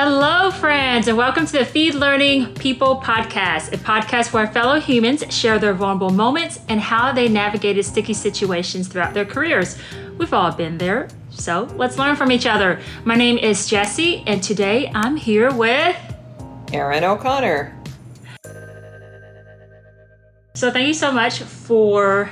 Hello, friends, and welcome to the Feed Learning People podcast, a podcast where fellow humans share their vulnerable moments and how they navigated sticky situations throughout their careers. We've all been there, so let's learn from each other. My name is Jessie, and today I'm here with Erin O'Connor. So, thank you so much for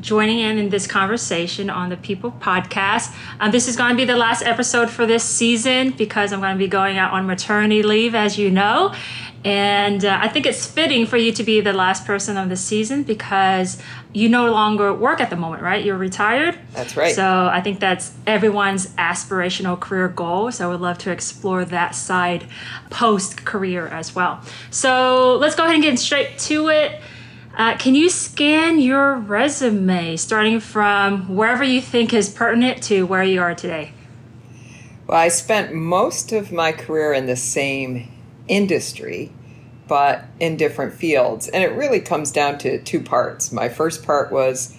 joining in in this conversation on the People Podcast. Um, this is going to be the last episode for this season because I'm going to be going out on maternity leave, as you know. And uh, I think it's fitting for you to be the last person of the season because you no longer work at the moment, right? You're retired. That's right. So I think that's everyone's aspirational career goal. So I would love to explore that side post career as well. So let's go ahead and get straight to it. Uh, can you scan your resume starting from wherever you think is pertinent to where you are today? Well, I spent most of my career in the same industry, but in different fields. And it really comes down to two parts. My first part was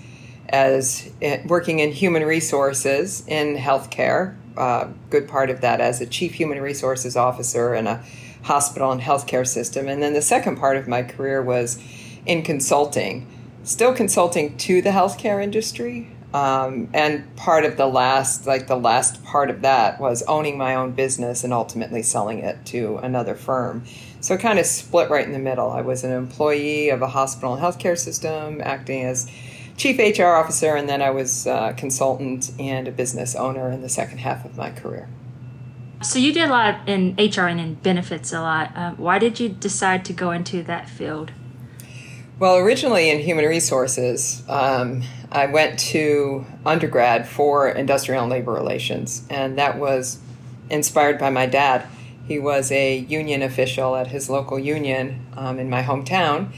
as eh, working in human resources in healthcare, uh, good part of that as a chief human resources officer in a hospital and healthcare system. And then the second part of my career was in consulting, still consulting to the healthcare industry. Um, and part of the last, like the last part of that was owning my own business and ultimately selling it to another firm. So it kind of split right in the middle. I was an employee of a hospital and healthcare system, acting as chief HR officer, and then I was a consultant and a business owner in the second half of my career. So you did a lot in HR and in benefits a lot. Um, why did you decide to go into that field? Well, originally in human resources, um, I went to undergrad for industrial and labor relations, and that was inspired by my dad. He was a union official at his local union um, in my hometown,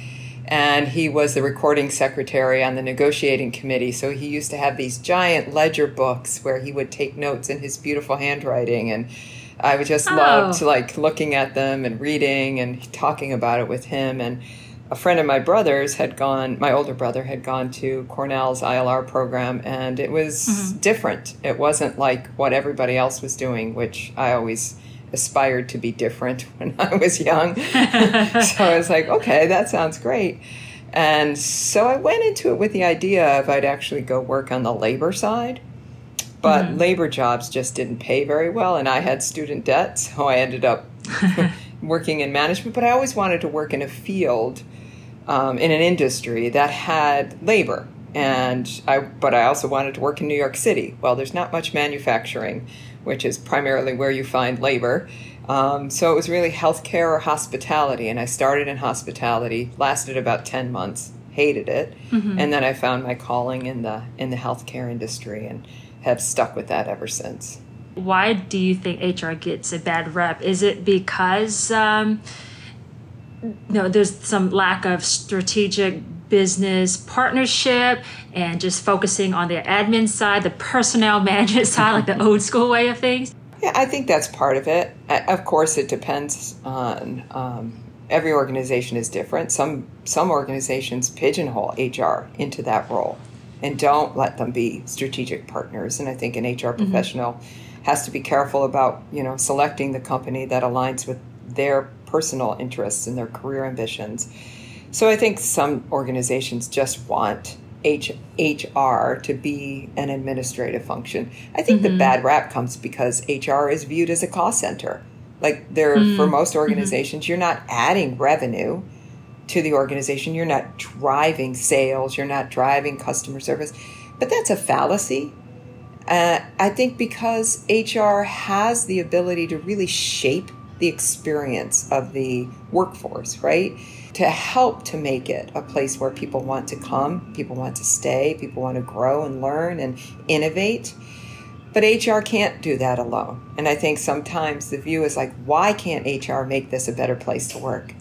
and he was the recording secretary on the negotiating committee. So he used to have these giant ledger books where he would take notes in his beautiful handwriting, and I would just oh. loved like looking at them and reading and talking about it with him and a friend of my brother's had gone, my older brother had gone to Cornell's ILR program, and it was mm-hmm. different. It wasn't like what everybody else was doing, which I always aspired to be different when I was young. so I was like, okay, that sounds great. And so I went into it with the idea of I'd actually go work on the labor side. But mm-hmm. labor jobs just didn't pay very well, and I had student debt, so I ended up working in management. But I always wanted to work in a field um, in an industry that had labor. And I, but I also wanted to work in New York City. Well, there's not much manufacturing, which is primarily where you find labor. Um, so it was really healthcare or hospitality. And I started in hospitality, lasted about 10 months, hated it. Mm-hmm. And then I found my calling in the, in the healthcare industry and have stuck with that ever since. Why do you think HR gets a bad rep? Is it because um, no, there's some lack of strategic business partnership and just focusing on the admin side, the personnel management side, like the old school way of things? Yeah, I think that's part of it. Of course, it depends on um, every organization is different. Some some organizations pigeonhole HR into that role and don't let them be strategic partners. And I think an HR mm-hmm. professional mm-hmm. has to be careful about you know selecting the company that aligns with their personal interests and their career ambitions. So I think some organizations just want H- HR to be an administrative function. I think mm-hmm. the bad rap comes because HR is viewed as a cost center. Like there mm-hmm. for most mm-hmm. organizations, mm-hmm. you're not adding revenue to the organization, you're not driving sales, you're not driving customer service. But that's a fallacy. Uh, I think because HR has the ability to really shape the experience of the workforce, right? To help to make it a place where people want to come, people want to stay, people want to grow and learn and innovate. But HR can't do that alone. And I think sometimes the view is like, why can't HR make this a better place to work?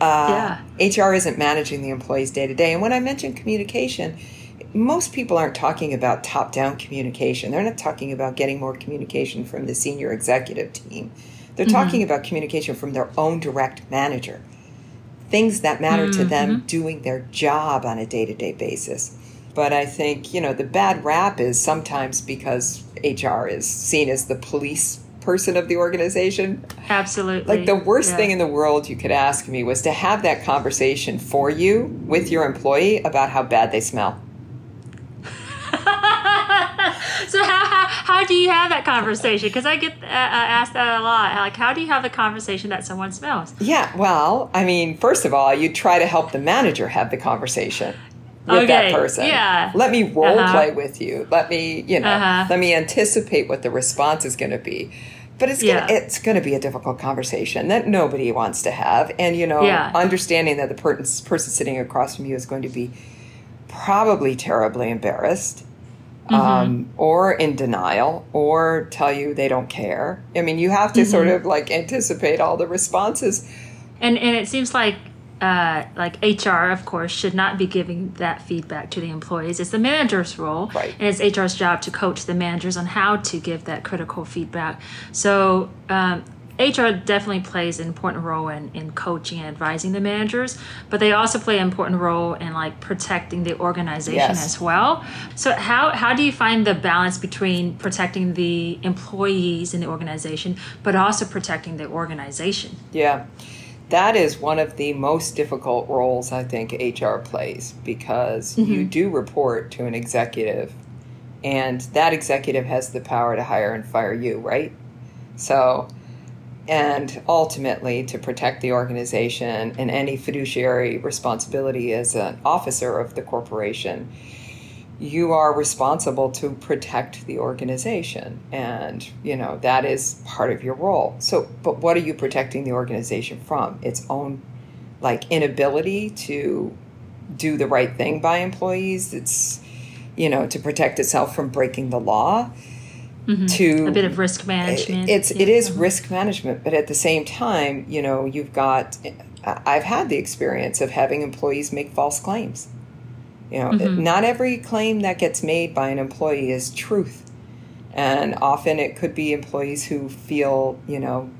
Uh, yeah. HR isn't managing the employees day to day. And when I mention communication, most people aren't talking about top down communication. They're not talking about getting more communication from the senior executive team. They're mm-hmm. talking about communication from their own direct manager, things that matter mm-hmm. to them mm-hmm. doing their job on a day to day basis. But I think, you know, the bad rap is sometimes because HR is seen as the police person of the organization. Absolutely. Like the worst Yeah. thing in the world you could ask me was to have that conversation for you with your employee about how bad they smell. so how, how do you have that conversation? Because I get uh, uh, asked that a lot. Like, how do you have the conversation that someone smells? Yeah, well, I mean, first of all, you try to help the manager have the conversation with that Okay, person. yeah. Let me role Uh-huh. play with you. Let me, you know, Uh-huh. let me anticipate what the response is going to be. But it's gonna, it's going to be a difficult conversation that nobody wants to have, and you know, Yeah. understanding that the per- person sitting across from you is going to be probably terribly embarrassed. Mm-hmm. Um, or in denial, or tell you they don't care. I mean, you have to sort Mm-hmm. of like anticipate all the responses And and it seems like uh, like HR, of course, should not be giving that feedback to the employees. It's the manager's role, Right. and it's HR's job to coach the managers on how to give that critical feedback. So. Um, HR definitely plays an important role in, in coaching and advising the managers, but they also play an important role in like protecting the organization Yes. as well. So how, how do you find the balance between protecting the employees in the organization, but also protecting the organization? Yeah. That is one of the most difficult roles I think HR plays because you mm-hmm. do report to an executive and that executive has the power to hire and fire you, right? So, and ultimately to protect the organization and any fiduciary responsibility as an officer of the corporation, you are responsible to protect the organization. And you know that is part of your role. So but what are you protecting the organization from? Its own like inability to do the right thing by employees? It's you know to protect itself from breaking the law Mm-hmm. to a bit of risk management. it's yeah. it is risk management, but at the same time, you know, you've got. I've had the experience of having employees make false claims. You know, mm-hmm. not every claim that gets made by an employee is truth, and often it could be employees who feel, you know,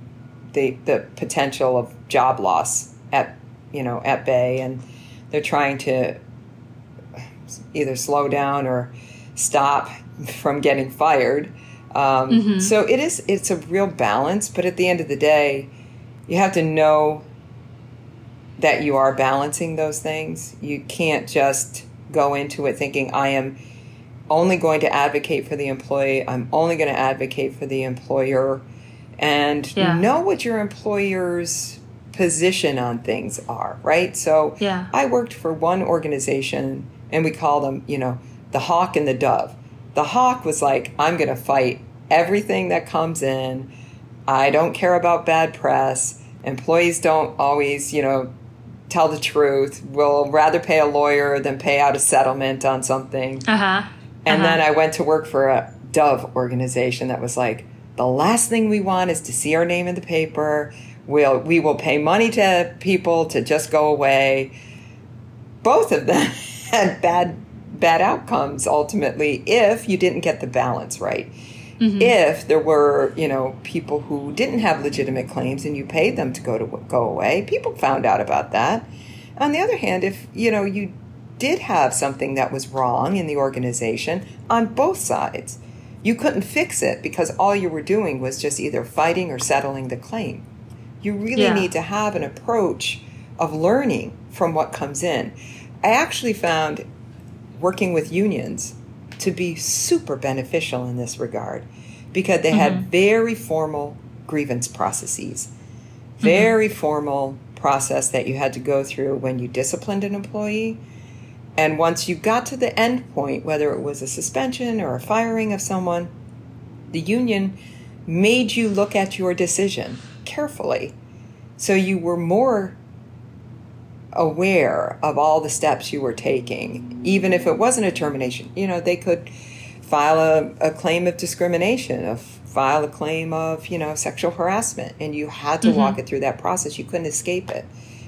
the the potential of job loss at you know at bay, and they're trying to either slow down or stop from getting fired. Um, So it is it's a real balance, but at the end of the day, you have to know that you are balancing those things. You can't just go into it thinking I am only going to advocate for the employee. I'm only going to advocate for the employer and Yeah. know what your employer's position on things are, right? So Yeah. I worked for one organization and we call them, you know, the hawk and the dove. The hawk was like, I'm going to fight everything that comes in. I don't care about bad press. Employees don't always, you know, tell the truth. We'll rather pay a lawyer than pay out a settlement on something. Uh huh. And then I went to work for a Dove organization that was like, the last thing we want is to see our name in the paper. We'll, we will pay money to people to just go away. Both of them had bad bad outcomes ultimately if you didn't get the balance right. Mm-hmm. If there were, you know, people who didn't have legitimate claims and you paid them to go to go away, people found out about that. On the other hand, if, you know, you did have something that was wrong in the organization on both sides, you couldn't fix it because all you were doing was just either fighting or settling the claim. You really Yeah. need to have an approach of learning from what comes in. I actually found working with unions to be super beneficial in this regard because they had mm-hmm. very formal grievance processes, mm-hmm. very formal process that you had to go through when you disciplined an employee. And once you got to the end point, whether it was a suspension or a firing of someone, the union made you look at your decision carefully. So you were more aware of all the steps you were taking, even if it wasn't a termination. You know, they could file a, a claim of discrimination, a, file a claim of, you know, sexual harassment, and you had to walk mm-hmm. it through that process. You couldn't escape it.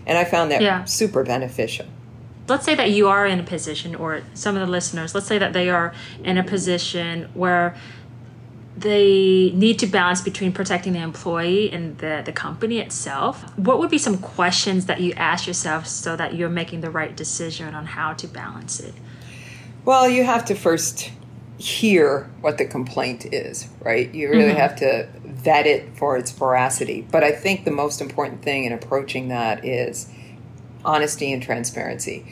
And I found that Yeah. super beneficial. let's say that you are in a position or some of the listeners let's say that they are in a position where they need to balance between protecting the employee and the, the company itself what would be some questions that you ask yourself so that you're making the right decision on how to balance it Well, you have to first hear what the complaint is, right? You really mm-hmm. have to vet it for its veracity. But I think the most important thing in approaching that is honesty and transparency.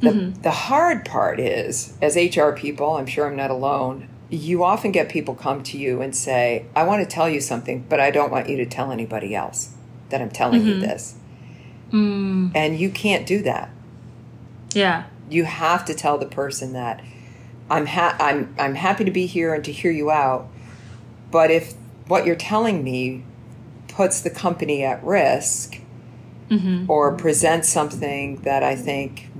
The, mm-hmm. the hard part is, as HR people, I'm sure I'm not alone, you often get people come to you and say, I want to tell you something, but I don't want you to tell anybody else that I'm telling mm-hmm. you this. Mm. And you can't do that. Yeah. You have to tell the person that I'm ha- I'm I'm happy to be here and to hear you out, but if what you're telling me puts the company at risk mm-hmm. or presents something that I think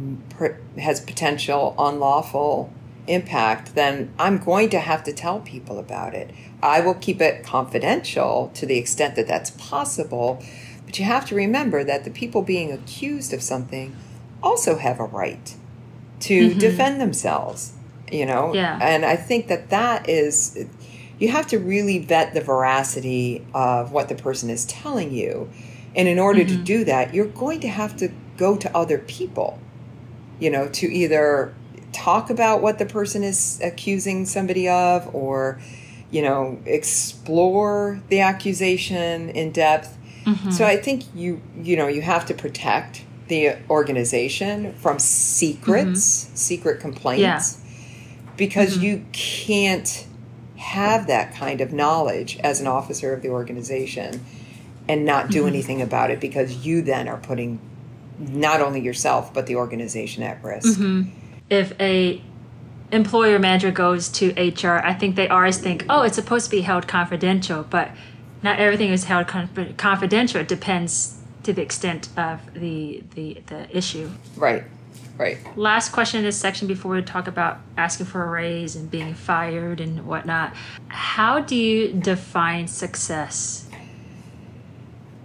has potential unlawful impact, then I'm going to have to tell people about it. I will keep it confidential to the extent that that's possible, but you have to remember that the people being accused of something also have a right to mm-hmm. defend themselves, you know? Yeah. And I think that that is, you have to really vet the veracity of what the person is telling you. And in order mm-hmm. to do that, you're going to have to go to other people, you know, to either talk about what the person is accusing somebody of or you know explore the accusation in depth mm-hmm. so i think you you know you have to protect the organization from secrets mm-hmm. secret complaints yeah. because mm-hmm. you can't have that kind of knowledge as an officer of the organization and not do mm-hmm. anything about it because you then are putting not only yourself but the organization at risk mm-hmm if a employer manager goes to HR, I think they always think, oh, it's supposed to be held confidential, but not everything is held confidential. It depends to the extent of the, the, the issue. Right, right. Last question in this section before we talk about asking for a raise and being fired and whatnot. How do you define success?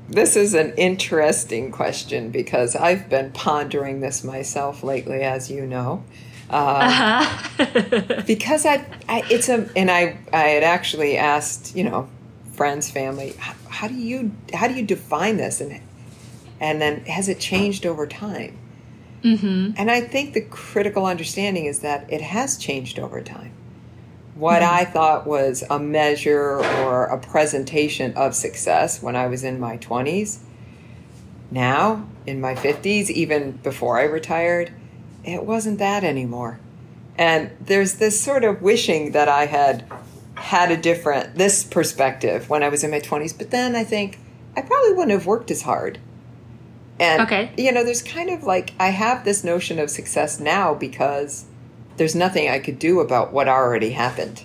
This is an interesting question because I've been pondering this myself lately, as you know. Uh, uh-huh. because I, I, it's a, and I, I had actually asked, you know, friends, family, how, how do you, how do you define this, and, and then has it changed over time? Mm-hmm. And I think the critical understanding is that it has changed over time what mm-hmm. I thought was a measure or a presentation of success when I was in my 20s. Now, in my 50s, even before I retired, it wasn't that anymore. And there's this sort of wishing that I had had a different, this perspective when I was in my 20s, but then I think I probably wouldn't have worked as hard. And, okay. you know, there's kind of like, I have this notion of success now because there's nothing I could do about what already happened.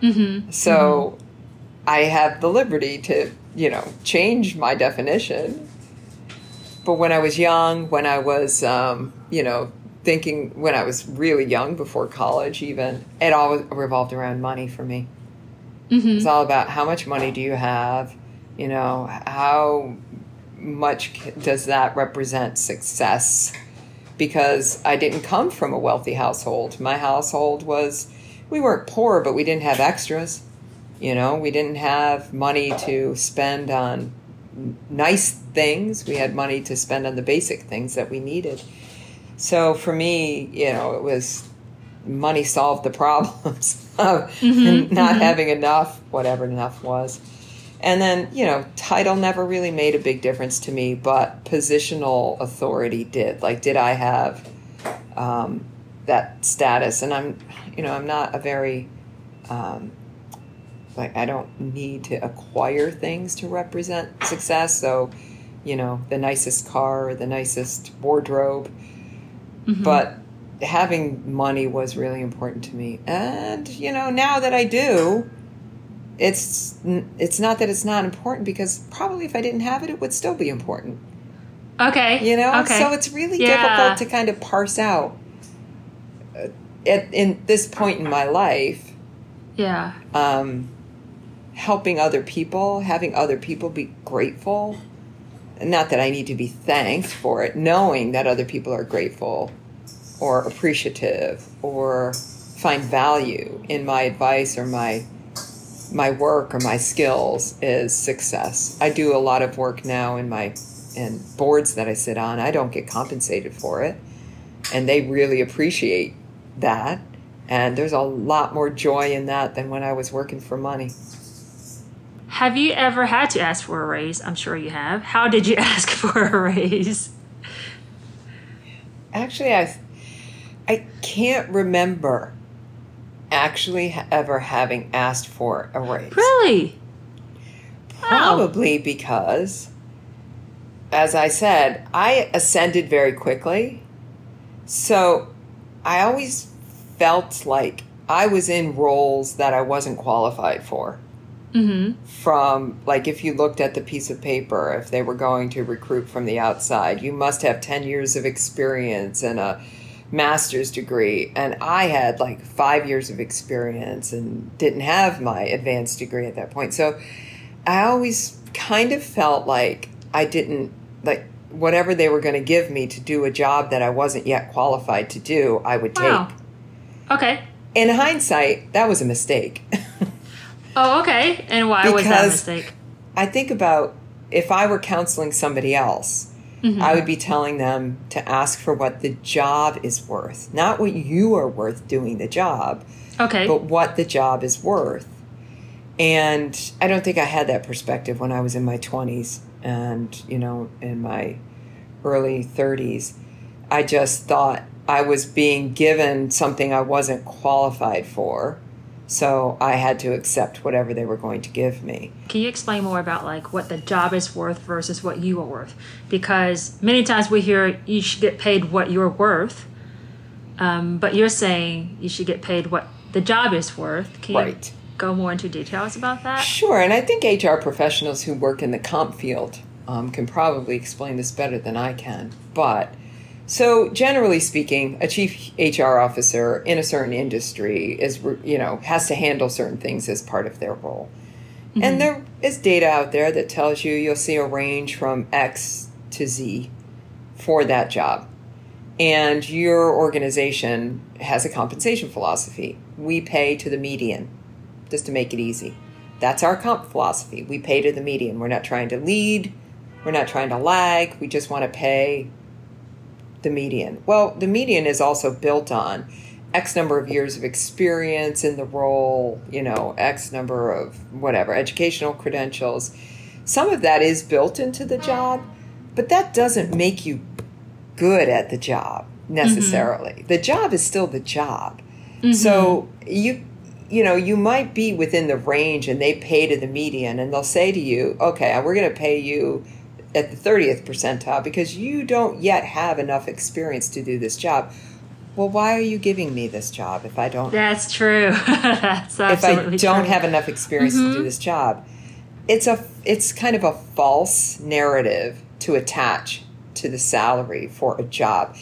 Mm-hmm. So mm-hmm. I have the liberty to, you know, change my definition. But when I was young, when I was, um, you know, thinking, when I was really young, before college even, it all revolved around money for me. Mm-hmm. It's all about how much money do you have, you know, how much does that represent success? Because I didn't come from a wealthy household. My household was, we weren't poor, but we didn't have extras. You know, we didn't have money to spend on nice things. We had money to spend on the basic things that we needed. So for me, you know, it was money solved the problems of mm-hmm, not mm-hmm. having enough, whatever enough was. And then, you know, title never really made a big difference to me, but positional authority did. Like, did I have um, that status? And I'm, you know, I'm not a very, um, like, I don't need to acquire things to represent success. So, you know, the nicest car or the nicest wardrobe. Mm-hmm. But having money was really important to me. And, you know, now that I do, it's it's not that it's not important because probably if I didn't have it, it would still be important. Okay. You know, okay. so it's really yeah. difficult to kind of parse out uh, at in this point in my life. Yeah. Um, helping other people, having other people be grateful. Not that I need to be thanked for it, knowing that other people are grateful or appreciative or find value in my advice or my my work or my skills is success. I do a lot of work now in my in boards that I sit on. I don't get compensated for it, and they really appreciate that. And there's a lot more joy in that than when I was working for money. Have you ever had to ask for a raise? I'm sure you have. How did you ask for a raise? Actually, I I can't remember actually ever having asked for a raise. Really? Probably oh. because as I said, I ascended very quickly. So I always felt like I was in roles that I wasn't qualified for. Mm-hmm. From, like, if you looked at the piece of paper, if they were going to recruit from the outside, you must have 10 years of experience and a master's degree. And I had like five years of experience and didn't have my advanced degree at that point. So I always kind of felt like I didn't like whatever they were going to give me to do a job that I wasn't yet qualified to do, I would take. wow. Okay. In hindsight, that was a mistake. oh, okay. And why because was that a mistake? I think about if I were counseling somebody else, mm-hmm. I would be telling them to ask for what the job is worth, not what you are worth doing the job. Okay. But what the job is worth. And I don't think I had that perspective when I was in my 20s and you know in my early 30s i just thought i was being given something i wasn't qualified for so i had to accept whatever they were going to give me can you explain more about like what the job is worth versus what you are worth because many times we hear you should get paid what you're worth um, but you're saying you should get paid what the job is worth can right go more into details about that? Sure, and I think HR professionals who work in the comp field um, can probably explain this better than I can. But so, generally speaking, a chief HR officer in a certain industry is, you know, has to handle certain things as part of their role. Mm-hmm. And there is data out there that tells you you'll see a range from X to Z for that job. And your organization has a compensation philosophy. We pay to the median just to make it easy. That's our comp philosophy. We pay to the median. We're not trying to lead, we're not trying to lag, we just want to pay the median. Well, the median is also built on X number of years of experience in the role, you know, X number of whatever, educational credentials. Some of that is built into the job, but that doesn't make you good at the job necessarily. Mm-hmm. The job is still the job. Mm-hmm. So you you know, you might be within the range and they pay to the median and they'll say to you, okay, we're going to pay you at the 30th percentile because you don't yet have enough experience to do this job. Well, why are you giving me this job if I don't? That's true. That's absolutely If I don't true. have enough experience mm-hmm. to do mm-hmm. this job, it's a it's kind of a false narrative to attach to the salary for a job.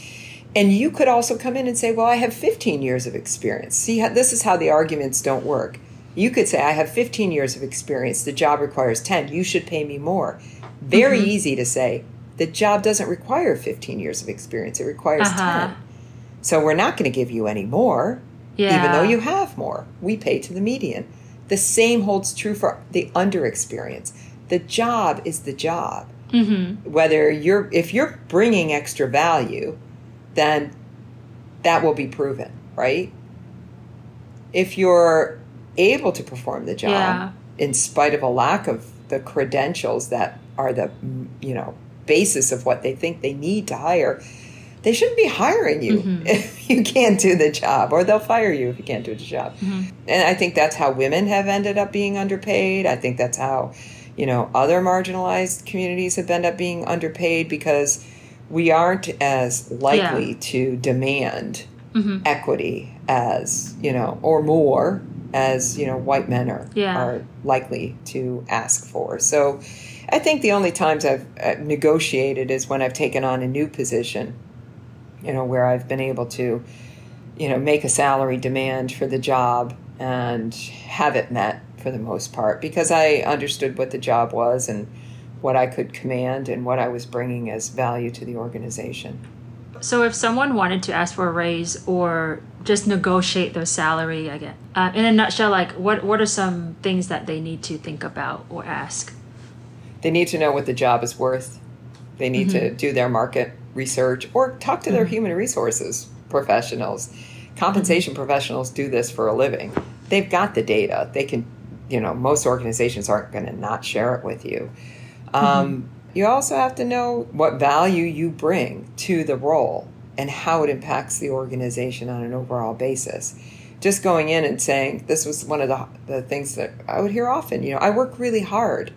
And you could also come in and say, well, I have 15 years of experience. See, this is how the arguments don't work. You could say, I have 15 years of experience. The job requires 10. You should pay me more. Very mm-hmm. easy to say, the job doesn't require 15 years of experience, it requires uh-huh. 10. So we're not going to give you any more, yeah. even though you have more. We pay to the median. The same holds true for the under experience. The job is the job. Mm-hmm. Whether you're, if you're bringing extra value, then that will be proven, right? If you're able to perform the job yeah. in spite of a lack of the credentials that are the you know basis of what they think they need to hire, they shouldn't be hiring you mm-hmm. if you can't do the job, or they'll fire you if you can't do the job. Mm-hmm. And I think that's how women have ended up being underpaid. I think that's how you know other marginalized communities have ended up being underpaid because we aren't as likely yeah. to demand mm-hmm. equity as you know or more as you know white men are yeah. are likely to ask for so i think the only times i've uh, negotiated is when i've taken on a new position you know where i've been able to you know make a salary demand for the job and have it met for the most part because i understood what the job was and what I could command and what I was bringing as value to the organization. So, if someone wanted to ask for a raise or just negotiate their salary again, uh, in a nutshell, like what what are some things that they need to think about or ask? They need to know what the job is worth. They need mm-hmm. to do their market research or talk to their mm-hmm. human resources professionals Compensation professionals do this for a living. They've got the data. They can, you know, most organizations aren't going to not share it with you. Um, You also have to know what value you bring to the role and how it impacts the organization on an overall basis. Just going in and saying, this was one of the, the things that I would hear often, you know, I work really hard.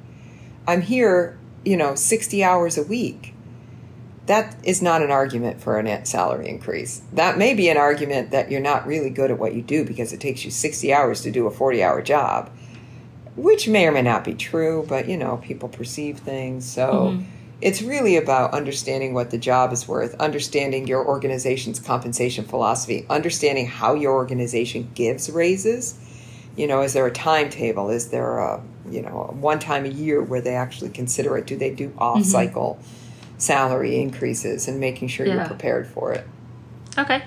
I'm here, you know, 60 hours a week. That is not an argument for a net salary increase. That may be an argument that you're not really good at what you do because it takes you 60 hours to do a 40 hour job which may or may not be true, but you know, people perceive things. So Mm-hmm. it's really about understanding what the job is worth, understanding your organization's compensation philosophy, understanding how your organization gives raises. You know, is there a timetable? Is there a you know one time a year where they actually consider it? Do they do off cycle salary increases and making sure Yeah. you're prepared for it? Okay.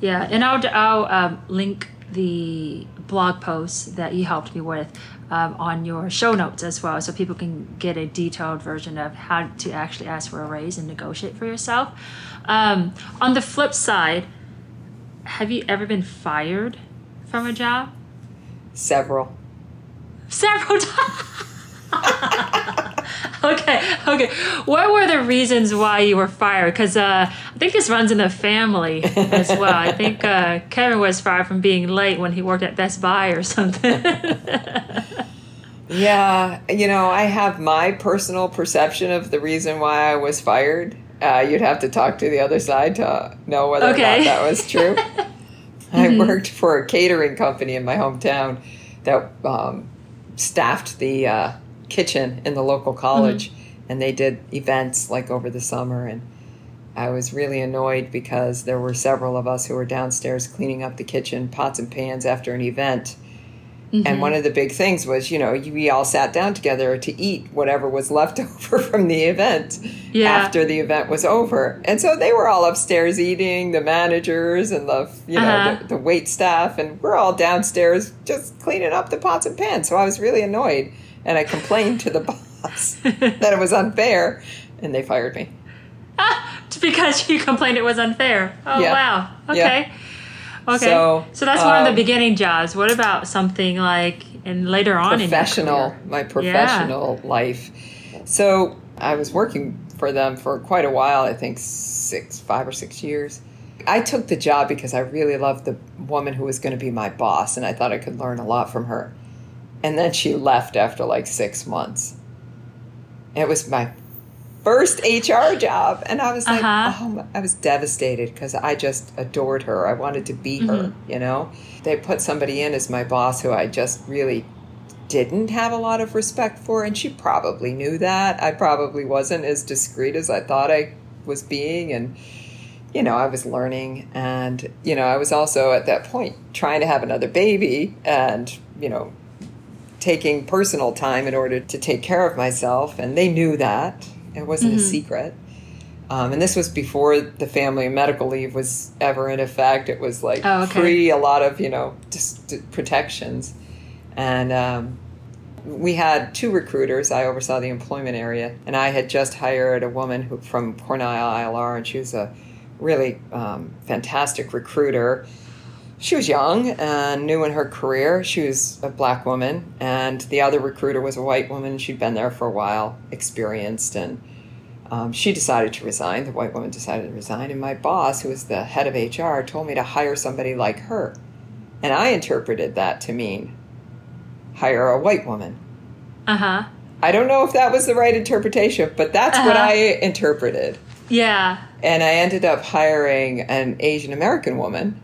Yeah, and I'll I'll um, link the blog post that you helped me with um, on your show notes as well, so people can get a detailed version of how to actually ask for a raise and negotiate for yourself. Um, on the flip side, have you ever been fired from a job? Several. Several times. okay, okay. What were the reasons why you were fired? Because uh, I think this runs in the family as well. I think uh, Kevin was fired from being late when he worked at Best Buy or something. Yeah, you know, I have my personal perception of the reason why I was fired. Uh, you'd have to talk to the other side to know whether or not that was true. I worked for a catering company in my hometown that um, staffed the uh, kitchen in the local college, and they did events like over the summer. And I was really annoyed because there were several of us who were downstairs cleaning up the kitchen, pots and pans after an event. And one of the big things was, you know, we all sat down together to eat whatever was left over from the event Yeah. after the event was over. And so they were all upstairs eating, the managers and the, you know, Uh-huh. the, the wait staff, and we're all downstairs just cleaning up the pots and pans. So I was really annoyed, and I complained to the boss that it was unfair, and they fired me. Ah, because you complained it was unfair. Oh, Yeah. wow. Okay. Yeah. Okay. So, So, that's one of um, the beginning jobs. What about something like, and later on professional, in your career? my professional life. So I was working for them for quite a while. I think six, five or six years. I took the job because I really loved the woman who was going to be my boss, and I thought I could learn a lot from her. And then she left after like six months. It was my first HR job, and I was like, Uh-huh. oh, I was devastated because I just adored her. I wanted to be her, you know. They put somebody in as my boss who I just really didn't have a lot of respect for, and she probably knew that. I probably wasn't as discreet as I thought I was being, and you know, I was learning, and you know, I was also at that point trying to have another baby, and you know, taking personal time in order to take care of myself, and they knew that. It wasn't a secret. Um, and this was before the family medical leave was ever in effect. It was like Oh, okay. pre a lot of, you know, just protections. And um, we had two recruiters. I oversaw the employment area, and I had just hired a woman who, from Cornell ILR, and she was a really um, fantastic recruiter. She was young and new in her career. She was a black woman, and the other recruiter was a white woman. She'd been there for a while, experienced, and um, she decided to resign. The white woman decided to resign, and my boss, who was the head of HR, told me to hire somebody like her. And I interpreted that to mean hire a white woman. Uh huh. I don't know if that was the right interpretation, but that's what Uh-huh. I interpreted. Yeah. And I ended up hiring an Asian American woman,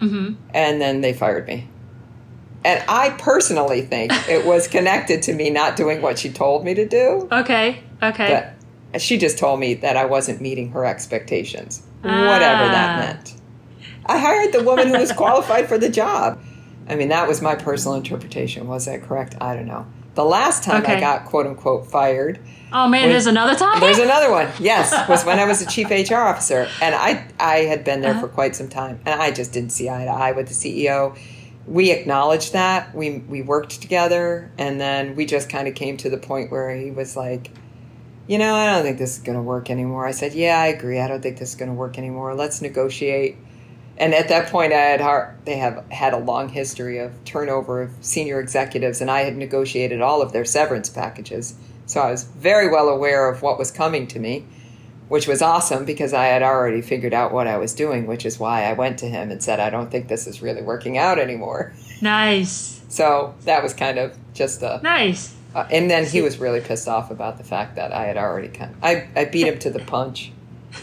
Mm-hmm. and then they fired me. And I personally think it was connected to me not doing what she told me to do. Okay. Okay. But she just told me that I wasn't meeting her expectations, whatever Ah. that meant. I hired the woman who was qualified for the job. I mean, that was my personal interpretation. Was that correct? I don't know. The last time I got quote unquote fired, oh man, there's another time. there's another one. Yes, was when I was a chief HR officer, and I I had been there Uh-huh. for quite some time, and I just didn't see eye to eye with the CEO. We acknowledged that we we worked together, and then we just kind of came to the point where he was like, you know, I don't think this is going to work anymore. I said, yeah, I agree. I don't think this is going to work anymore. Let's negotiate. And at that point, I had har- they have had a long history of turnover of senior executives, and I had negotiated all of their severance packages. So I was very well aware of what was coming to me, which was awesome because I had already figured out what I was doing, which is why I went to him and said, "I don't think this is really working out anymore." Nice. So that was kind of just a Nice. uh, and then he was really pissed off about the fact that I had already kind of, I, I beat him to the punch.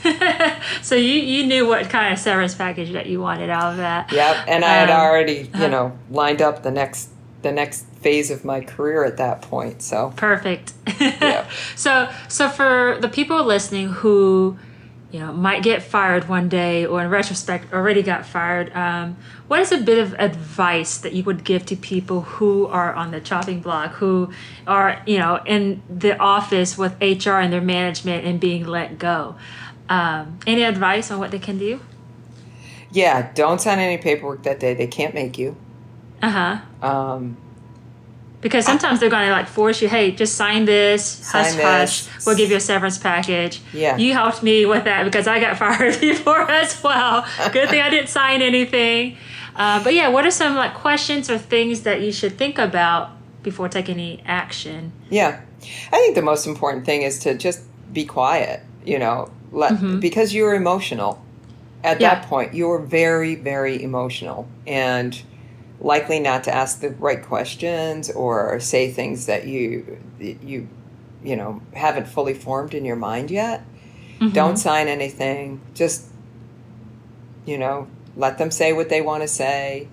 so you, you knew what kind of severance package that you wanted out of that. Yep, and I had Um, already, you know, lined up the next the next phase of my career at that point. So Perfect. Yeah. So so for the people listening who you know might get fired one day or in retrospect already got fired, um, what is a bit of advice that you would give to people who are on the chopping block, who are you know in the office with HR and their management and being let go? Um, any advice on what they can do? yeah, don't sign any paperwork that day. They can't make you. Uh huh. Um, Because sometimes they're going to like force you, hey, just sign this, hush, Sign hush. this. We'll give you a severance package. Yeah. You helped me with that because I got fired before as well. Good thing I didn't sign anything. Uh, but yeah, what are some like questions or things that you should think about before taking any action? yeah, I think the most important thing is to just be quiet. You know, let mm-hmm. because you're emotional. At Yeah. that point, you're very, very emotional and likely not to ask the right questions or say things that you you you know haven't fully formed in your mind yet. Mm-hmm. Don't sign anything. Just you know, let them say what they want to say.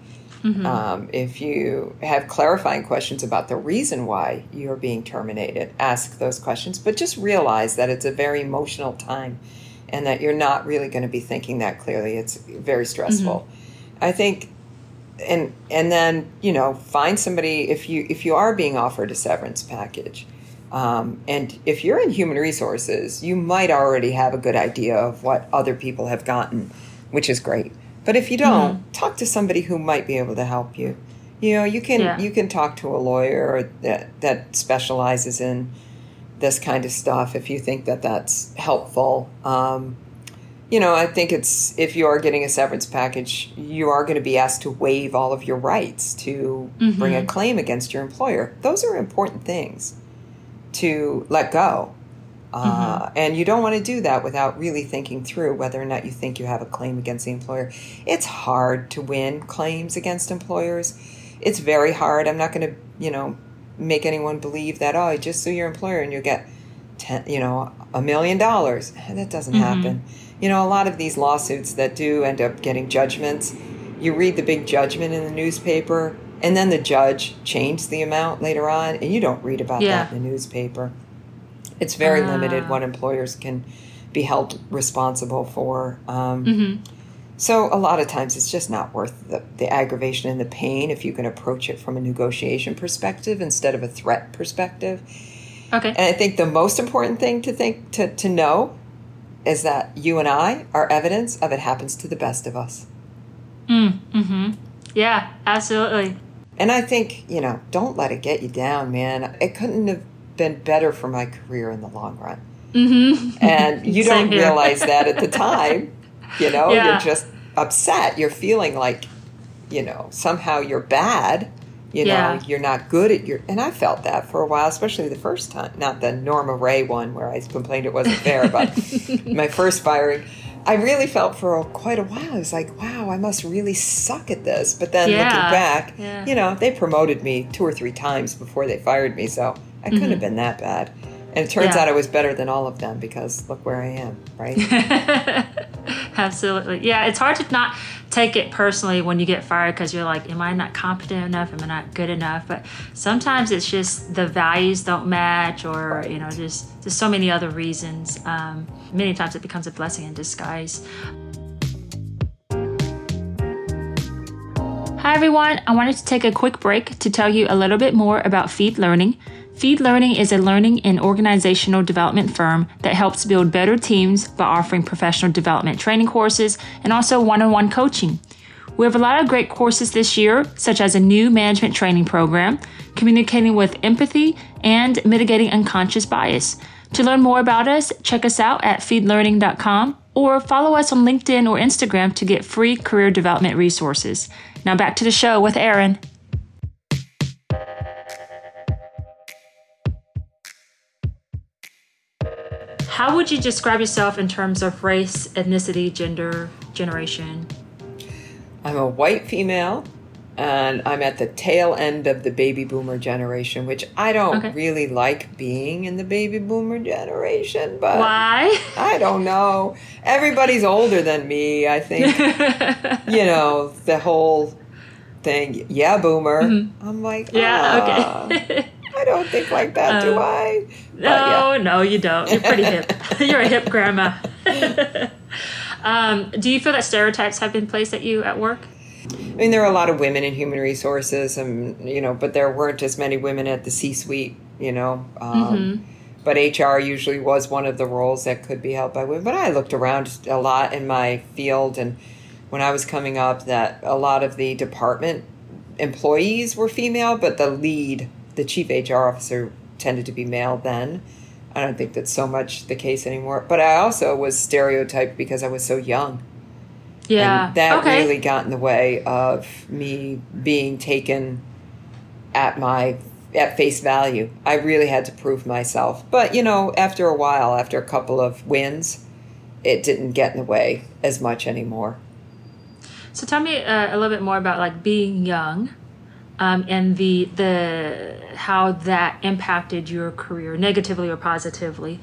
Um, if you have clarifying questions about the reason why you're being terminated, ask those questions. But just realize that it's a very emotional time, and that you're not really going to be thinking that clearly. It's very stressful. I think and and then you know find somebody if you if you are being offered a severance package um, and if you're in human resources you might already have a good idea of what other people have gotten which is great but if you don't talk to somebody who might be able to help you you know you can Yeah. you can talk to a lawyer that that specializes in this kind of stuff if you think that that's helpful um, you know, I think it's if you are getting a severance package, you are going to be asked to waive all of your rights to bring a claim against your employer. Those are important things to let go. Uh, And you don't want to do that without really thinking through whether or not you think you have a claim against the employer. It's hard to win claims against employers. It's very hard. I'm not going to, you know, make anyone believe that, oh, you just sue your employer and you'll get, ten, you know, a million dollars. That doesn't happen. You know, a lot of these lawsuits that do end up getting judgments, you read the big judgment in the newspaper, and then the judge changed the amount later on, and you don't read about Yeah. that in the newspaper. It's very Ah. limited what employers can be held responsible for. Um, Mm-hmm. So a lot of times it's just not worth the, the aggravation and the pain if you can approach it from a negotiation perspective instead of a threat perspective. Okay. And I think the most important thing to think to, to know is that you and I are evidence of it happens to the best of us. mm-hmm Yeah, absolutely. And I think, you know, don't let it get you down, man. It couldn't have been better for my career in the long run. Mm-hmm. And you don't realize that at the time. You know, Yeah. you're just upset. You're feeling like, you know, somehow you're bad. You know, Yeah. you're not good at your. And I felt that for a while, especially the first time. Not the Norma Rae one where I complained it wasn't fair, but my first firing. I really felt for a, quite a while. I was like, wow, I must really suck at this. But then Yeah. looking back, you know, they promoted me two or three times before they fired me, so I couldn't have been that bad. And it turns Mm-hmm. Yeah. out I was better than all of them because look where I am, right? Absolutely. Yeah, it's hard to not take it personally when you get fired because you're like, am I not competent enough? Am I not good enough? But sometimes it's just the values don't match or, Right. you know, just, just so many other reasons. Um, many times it becomes a blessing in disguise. Hi, everyone. I wanted to take a quick break to tell you a little bit more about Feed Learning. Feed Learning is a learning and organizational development firm that helps build better teams by offering professional development training courses and also one on one coaching. We have a lot of great courses this year, such as a new management training program, communicating with empathy, and mitigating unconscious bias. To learn more about us, check us out at feedlearning.com or follow us on LinkedIn or Instagram to get free career development resources. Now back to the show with Erin. How would you describe yourself in terms of race, ethnicity, gender, generation? I'm a white female and I'm at the tail end of the baby boomer generation, which I don't okay. really like being in the baby boomer generation. But why? I don't know. Everybody's older than me. I think you know the whole thing. Yeah, boomer. Mm-hmm. I'm like, yeah, okay. I don't think like that, do um, I? But, no, yeah. no, you don't. You're pretty hip. You're a hip grandma. um, do you feel that stereotypes have been placed at you at work? I mean, there are a lot of women in human resources, and you know, but there weren't as many women at the C-suite. You know, um, mm-hmm. but HR usually was one of the roles that could be held by women. But I looked around a lot in my field, and when I was coming up, that a lot of the department employees were female, but the lead, the chief HR officer, tended to be male then. I don't think that's so much the case anymore. But I also was stereotyped because I was so young. Yeah. And that okay. really got in the way of me being taken at my at face value. I really had to prove myself. But, you know, after a while, after a couple of wins, it didn't get in the way as much anymore. So tell me uh, a little bit more about like being young um, and the the how that impacted your career negatively or positively.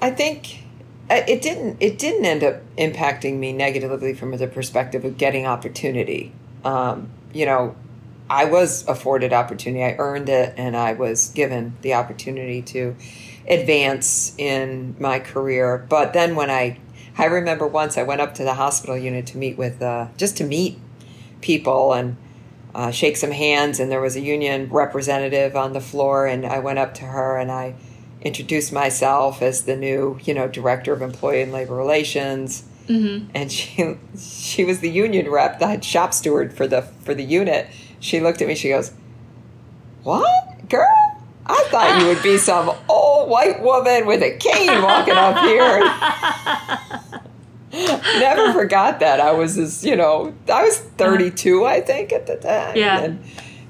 I think it didn't it didn't end up impacting me negatively from the perspective of getting opportunity. Um, you know, I was afforded opportunity. I earned it, and I was given the opportunity to advance in my career. But then when I I remember once I went up to the hospital unit to meet with uh, just to meet people and uh, shake some hands, and there was a union representative on the floor, and I went up to her and I introduced myself as the new, you know, director of employee and labor relations. Mm-hmm. And she she was the union rep, the shop steward for the for the unit. She looked at me. She goes, "What, girl? I thought you would be some old white woman with a cane walking up here." Never forgot that. I was as you know, I was 32, I think, at the time. Yeah. And,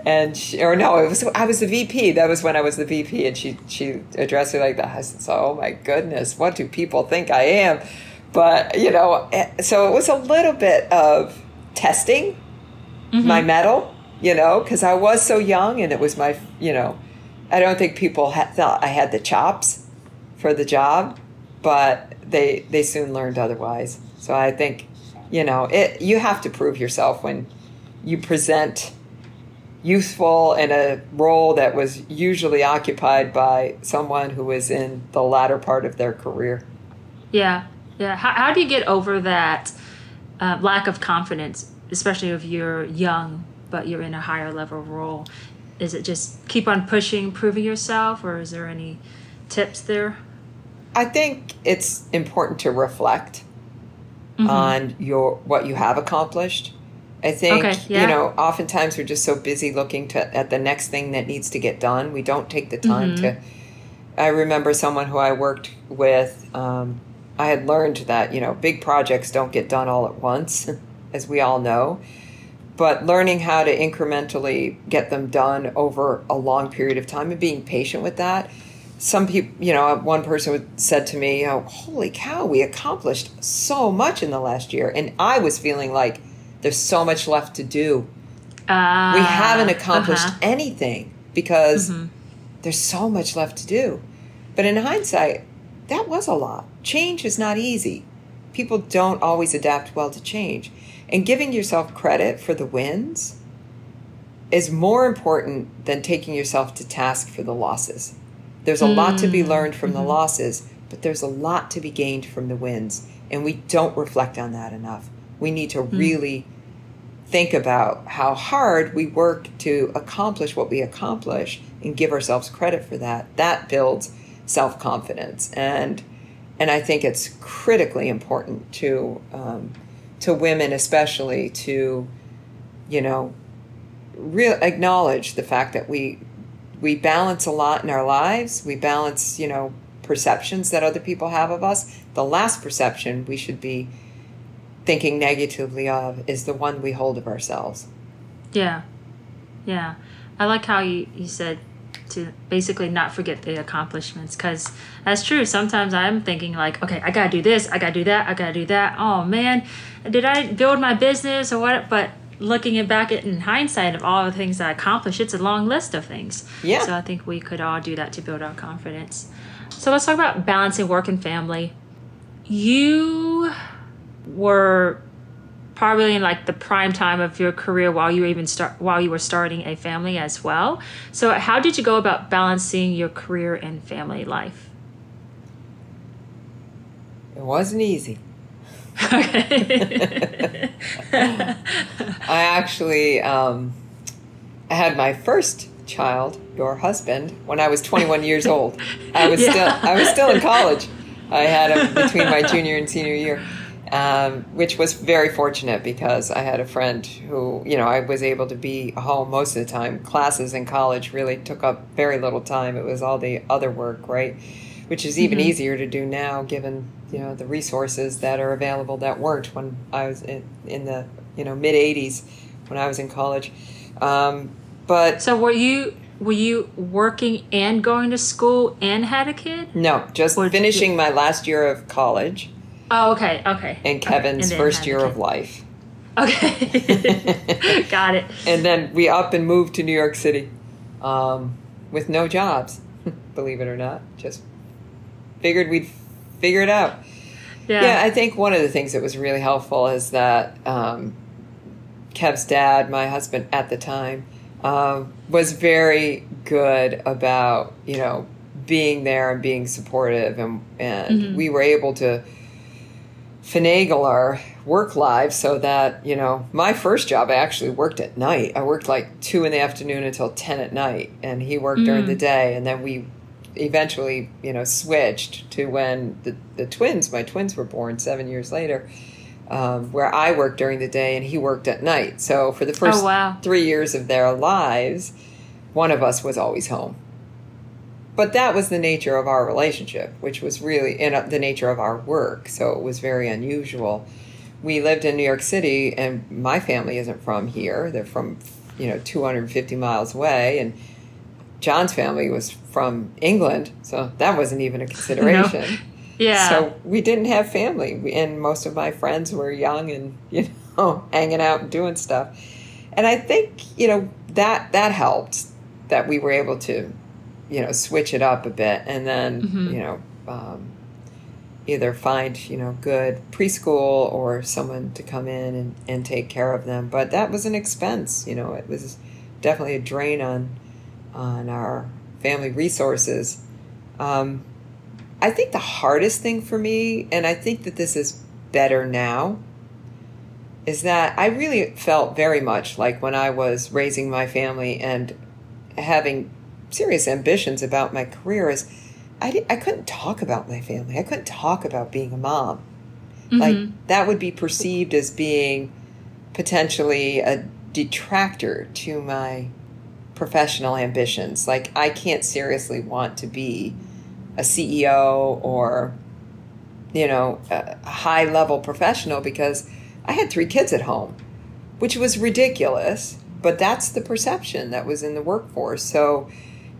and she, or no, it was I was the VP. That was when I was the VP, and she she addressed me like that. I said, "Oh my goodness, what do people think I am?" But you know, eh, so it was a little bit of testing mm-hmm. my mettle, you know, because I was so young, and it was my, you know, I don't think people had, thought I had the chops for the job, but they they soon learned otherwise. So I think, you know, it you have to prove yourself when you present useful in a role that was usually occupied by someone who was in the latter part of their career. Yeah, yeah. How, how do you get over that uh, lack of confidence, especially if you're young but you're in a higher level role? Is it just keep on pushing, proving yourself, or is there any tips there? I think it's important to reflect mm-hmm. on your what you have accomplished I think okay, yeah. you know oftentimes we're just so busy looking to at the next thing that needs to get done. We don't take the time mm-hmm. to. I remember someone who I worked with. Um, I had learned that you know big projects don't get done all at once, as we all know. But learning how to incrementally get them done over a long period of time and being patient with that. Some people, you know, one person said to me, "Oh, holy cow, we accomplished so much in the last year," and I was feeling like there's so much left to do. Uh, we haven't accomplished uh-huh. anything because mm-hmm. there's so much left to do. But in hindsight, that was a lot. Change is not easy. People don't always adapt well to change. And giving yourself credit for the wins is more important than taking yourself to task for the losses. There's a mm-hmm. lot to be mm. learned from mm-hmm. the losses, but there's a lot to be gained from the wins. And we don't reflect on that enough. We need to mm. really think about how hard we work to accomplish what we accomplish and give ourselves credit for that. That builds self confidence, and and I think it's critically important to um, to women, especially to you know real acknowledge the fact that we we balance a lot in our lives. We balance you know perceptions that other people have of us, the last perception we should be thinking negatively of is the one we hold of ourselves. Yeah. Yeah. I like how you, you said to basically not forget the accomplishments because that's true. Sometimes I'm thinking, like, okay, I got to do this, I got to do that, I got to do that. Oh man, did I build my business or what? But looking back at in hindsight of all the things I accomplished, it's a long list of things. Yeah. So I think we could all do that to build our confidence. So let's talk about balancing work and family. You were probably in like the prime time of your career while you were even start while you were starting a family as well. So how did you go about balancing your career and family life? It wasn't easy. Okay. I actually um, had my first child, your husband, when I was 21 years old. I was Yeah. still I was still in college. I had him between my junior and senior year, um, which was very fortunate because I had a friend who, you know, I was able to be home most of the time. Classes in college really took up very little time. It was all the other work, right? Which is even Mhm. easier to do now, given you know the resources that are available that weren't when I was in, in the you know mid 80s when I was in college. Um, but so were you were you working and going to school and had a kid? no, just Or- finishing my last year of college Oh, okay, okay. and Kevin's then first year of life. Okay. Got it. and then we up and moved to New York City um, with no jobs, believe it or not. Just figured we'd figure it out. Yeah. Yeah, I think one of the things that was really helpful is that um, Kev's dad, my husband at the time, um, was very good about you know being there and being supportive, and and Mhm. we were able to finagle our work lives so that you know my first job I actually worked at night. I worked like two in the afternoon until ten at night, and he worked during Mm. the day, and then we eventually you know switched to when the, the twins my twins were born seven years later um, where i worked during the day and he worked at night. So for the first Oh, wow. three years of their lives one of us was always home. But that was the nature of our relationship which was really in the nature of our work. So it was very unusual. We lived in new york city and my family isn't from here. They're from you know 250 miles away and John's family was from England, so that wasn't even a consideration. Yeah. So we didn't have family, and most of my friends were young and you know hanging out and doing stuff. And I think you know that that helped that we were able to you know switch it up a bit, and then Mhm. you know um, either find you know good preschool or someone to come in and, and take care of them. But that was an expense. You know, it was definitely a drain on on our family resources. Um, I think the hardest thing for me, and I think that this is better now, is that I really felt very much like when I was raising my family and having serious ambitions about my career is I, I couldn't talk about my family. I couldn't talk about being a mom. Like Mhm. that would be perceived as being potentially a detractor to my professional ambitions. Like I can't seriously want to be a CEO or you know a high level professional because I had three kids at home, which was ridiculous. But that's the perception that was in the workforce. So,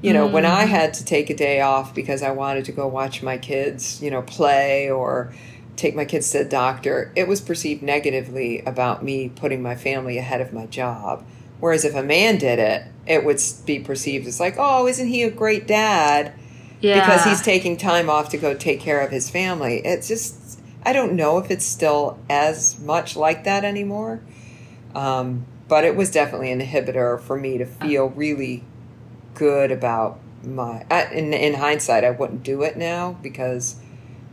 you know, when I Mm. had to take a day off because I wanted to go watch my kids, you know, play or take my kids to the doctor, it was perceived negatively about me putting my family ahead of my job. Whereas if a man did it, it would be perceived as like, oh, isn't he a great dad? yeah. Because he's taking time off to go take care of his family. It's just, I don't know if it's still as much like that anymore. Um, but it was definitely an inhibitor for me to feel really good about my. I, in, in hindsight, I wouldn't do it now because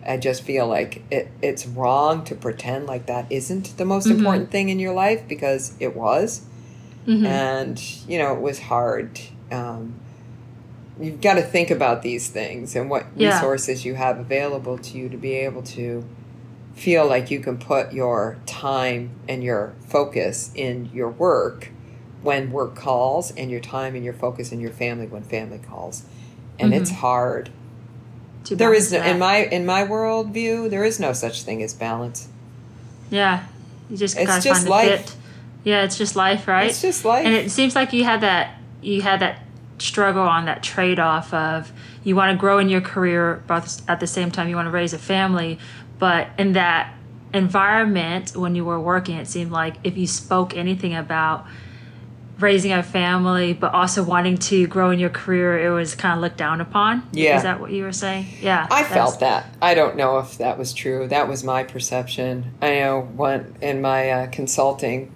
I just feel like it, it's wrong to pretend like that isn't the most Mhm. important thing in your life because it was Mhm. and you know it was hard um, you've got to think about these things and what Yeah. resources you have available to you to be able to feel like you can put your time and your focus in your work when work calls and your time and your focus in your family when family calls and it's Mhm. hard to There is no, in my in my world view, there is no such thing as balance. yeah. You just It's just life. Yeah, it's just life, right? It's just life. And it seems like you had that you had that struggle on that trade off of you want to grow in your career, but at the same time you want to raise a family. But in that environment when you were working, it seemed like if you spoke anything about raising a family, but also wanting to grow in your career, it was kind of looked down upon. Yeah. Is that what you were saying? Yeah. I felt that. I don't know if that was true. That was my perception. I know one in my uh, consulting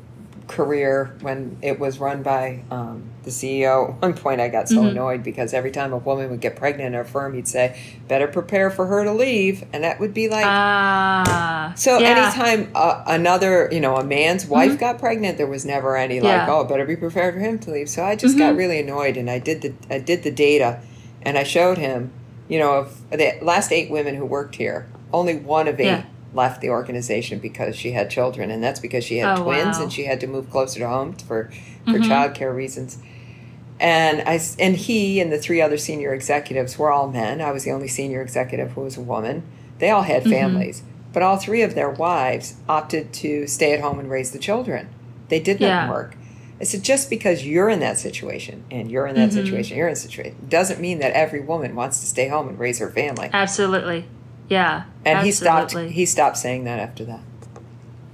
career when it was run by um, the CEO. At one point, I got so Mhm. annoyed because every time a woman would get pregnant in our firm, he'd say, "Better prepare for her to leave," and that would be like. Ah. so yeah. anytime uh, another, you know, a man's wife got pregnant, there was never any like, Yeah. oh, better be prepared for him to leave. So I just got really annoyed, and I did the I did the data, and I showed him, you know, of the last eight women who worked here, only one of eight Yeah. Left the organization because she had children, and that's because she had Oh, twins wow. and she had to move closer to home for for Mhm. childcare reasons. And I and he and the three other senior executives were all men. I was the only senior executive who was a woman. They all had Mhm. families, but all three of their wives opted to stay at home and raise the children. They did not Yeah. work. I said just because you're in that situation and you're in that Mhm. situation, you're in a situation doesn't mean that every woman wants to stay home and raise her family. Absolutely. Yeah. And he stopped. He stopped saying that after that.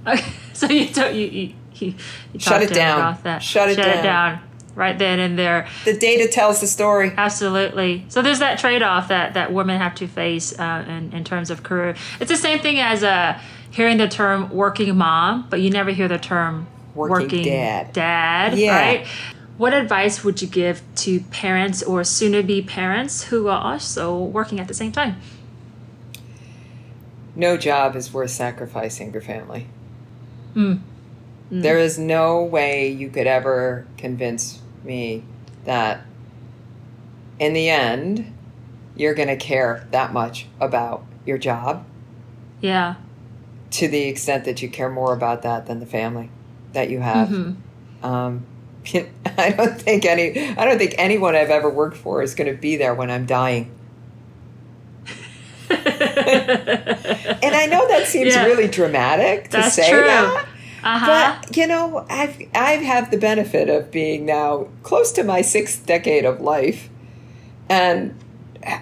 Okay, so you told you you, you, you Shut it down. that. Shut it down. down. Right then and there. The data tells the story. Absolutely. So there's that trade-off that that women have to face uh, in in terms of career. It's the same thing as uh, hearing the term "working mom," but you never hear the term Working dad. Dad, Yeah. right? What advice would you give to parents or soon-to-be parents who are also working at the same time? No job is worth sacrificing your family. Mm. There is no way you could ever convince me that in the end you're going to care that much about your job Yeah. to the extent that you care more about that than the family that you have. Mhm. Um, I don't think any I don't think anyone I've ever worked for is going to be there when I'm dying. And I know that seems Yeah. really dramatic to That's say true. that. Uh-huh. But you know, I've I have had the benefit of being now close to my sixth decade of life, and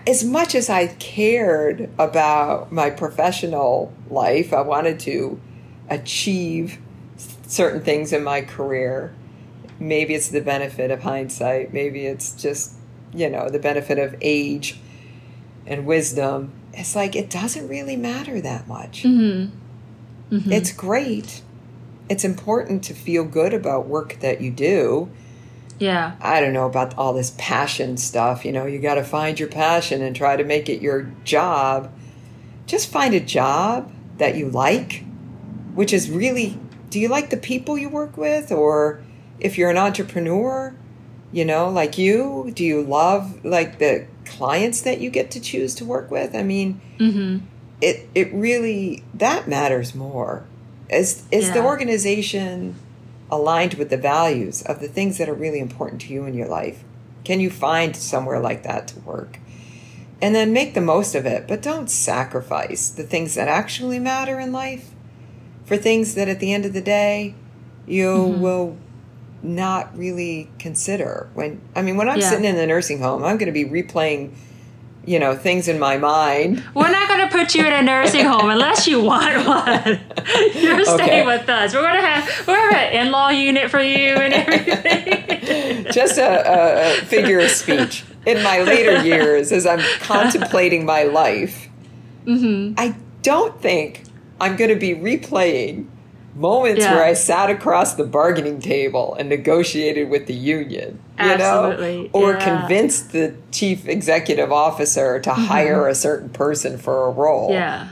as much as I cared about my professional life, I wanted to achieve certain things in my career. Maybe it's the benefit of hindsight. Maybe it's just you know the benefit of age and wisdom. It's like it doesn't really matter that much. Mhm. Mhm. It's great. It's important to feel good about work that you do. yeah. I don't know about all this passion stuff. You know, you got to find your passion and try to make it your job. Just find a job that you like, which is really do you like the people you work with? Or if you're an entrepreneur, you know, like you, do you love like the clients that you get to choose to work with? I mean, Mhm. it it really that matters more is is the organization aligned with the values of the things that are really important to you in your life can you find somewhere like that to work and then make the most of it but don't sacrifice the things that actually matter in life for things that at the end of the day you Mhm. will not really consider when i mean when i'm Yeah. sitting in the nursing home i'm going to be replaying you know things in my mind We're not going to put you in a nursing home unless you want one. You're staying Okay. with us. We're going to have we're gonna have an in-law unit for you and everything. just a, a figure of speech. In my later years, as I'm contemplating my life, hmm I don't think I'm going to be replaying moments Yeah. where I sat across the bargaining table and negotiated with the union. You Absolutely, know, or yeah. convinced the chief executive officer to hire a certain person for a role. Yeah.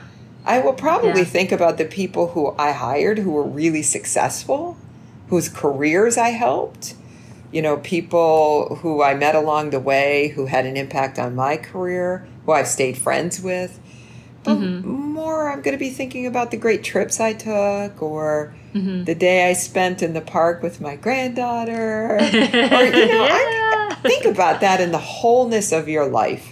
I will probably Yeah. think about the people who I hired who were really successful, whose careers I helped. You know, people who I met along the way who had an impact on my career, who I've stayed friends with. But Mhm. More, I'm going to be thinking about the great trips I took or Mhm. the day I spent in the park with my granddaughter. or, you know, I, think about that in the wholeness of your life.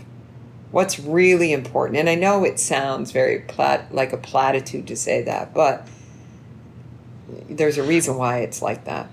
what's really important. And I know it sounds very plat like a platitude to say that, but there's a reason why it's like that.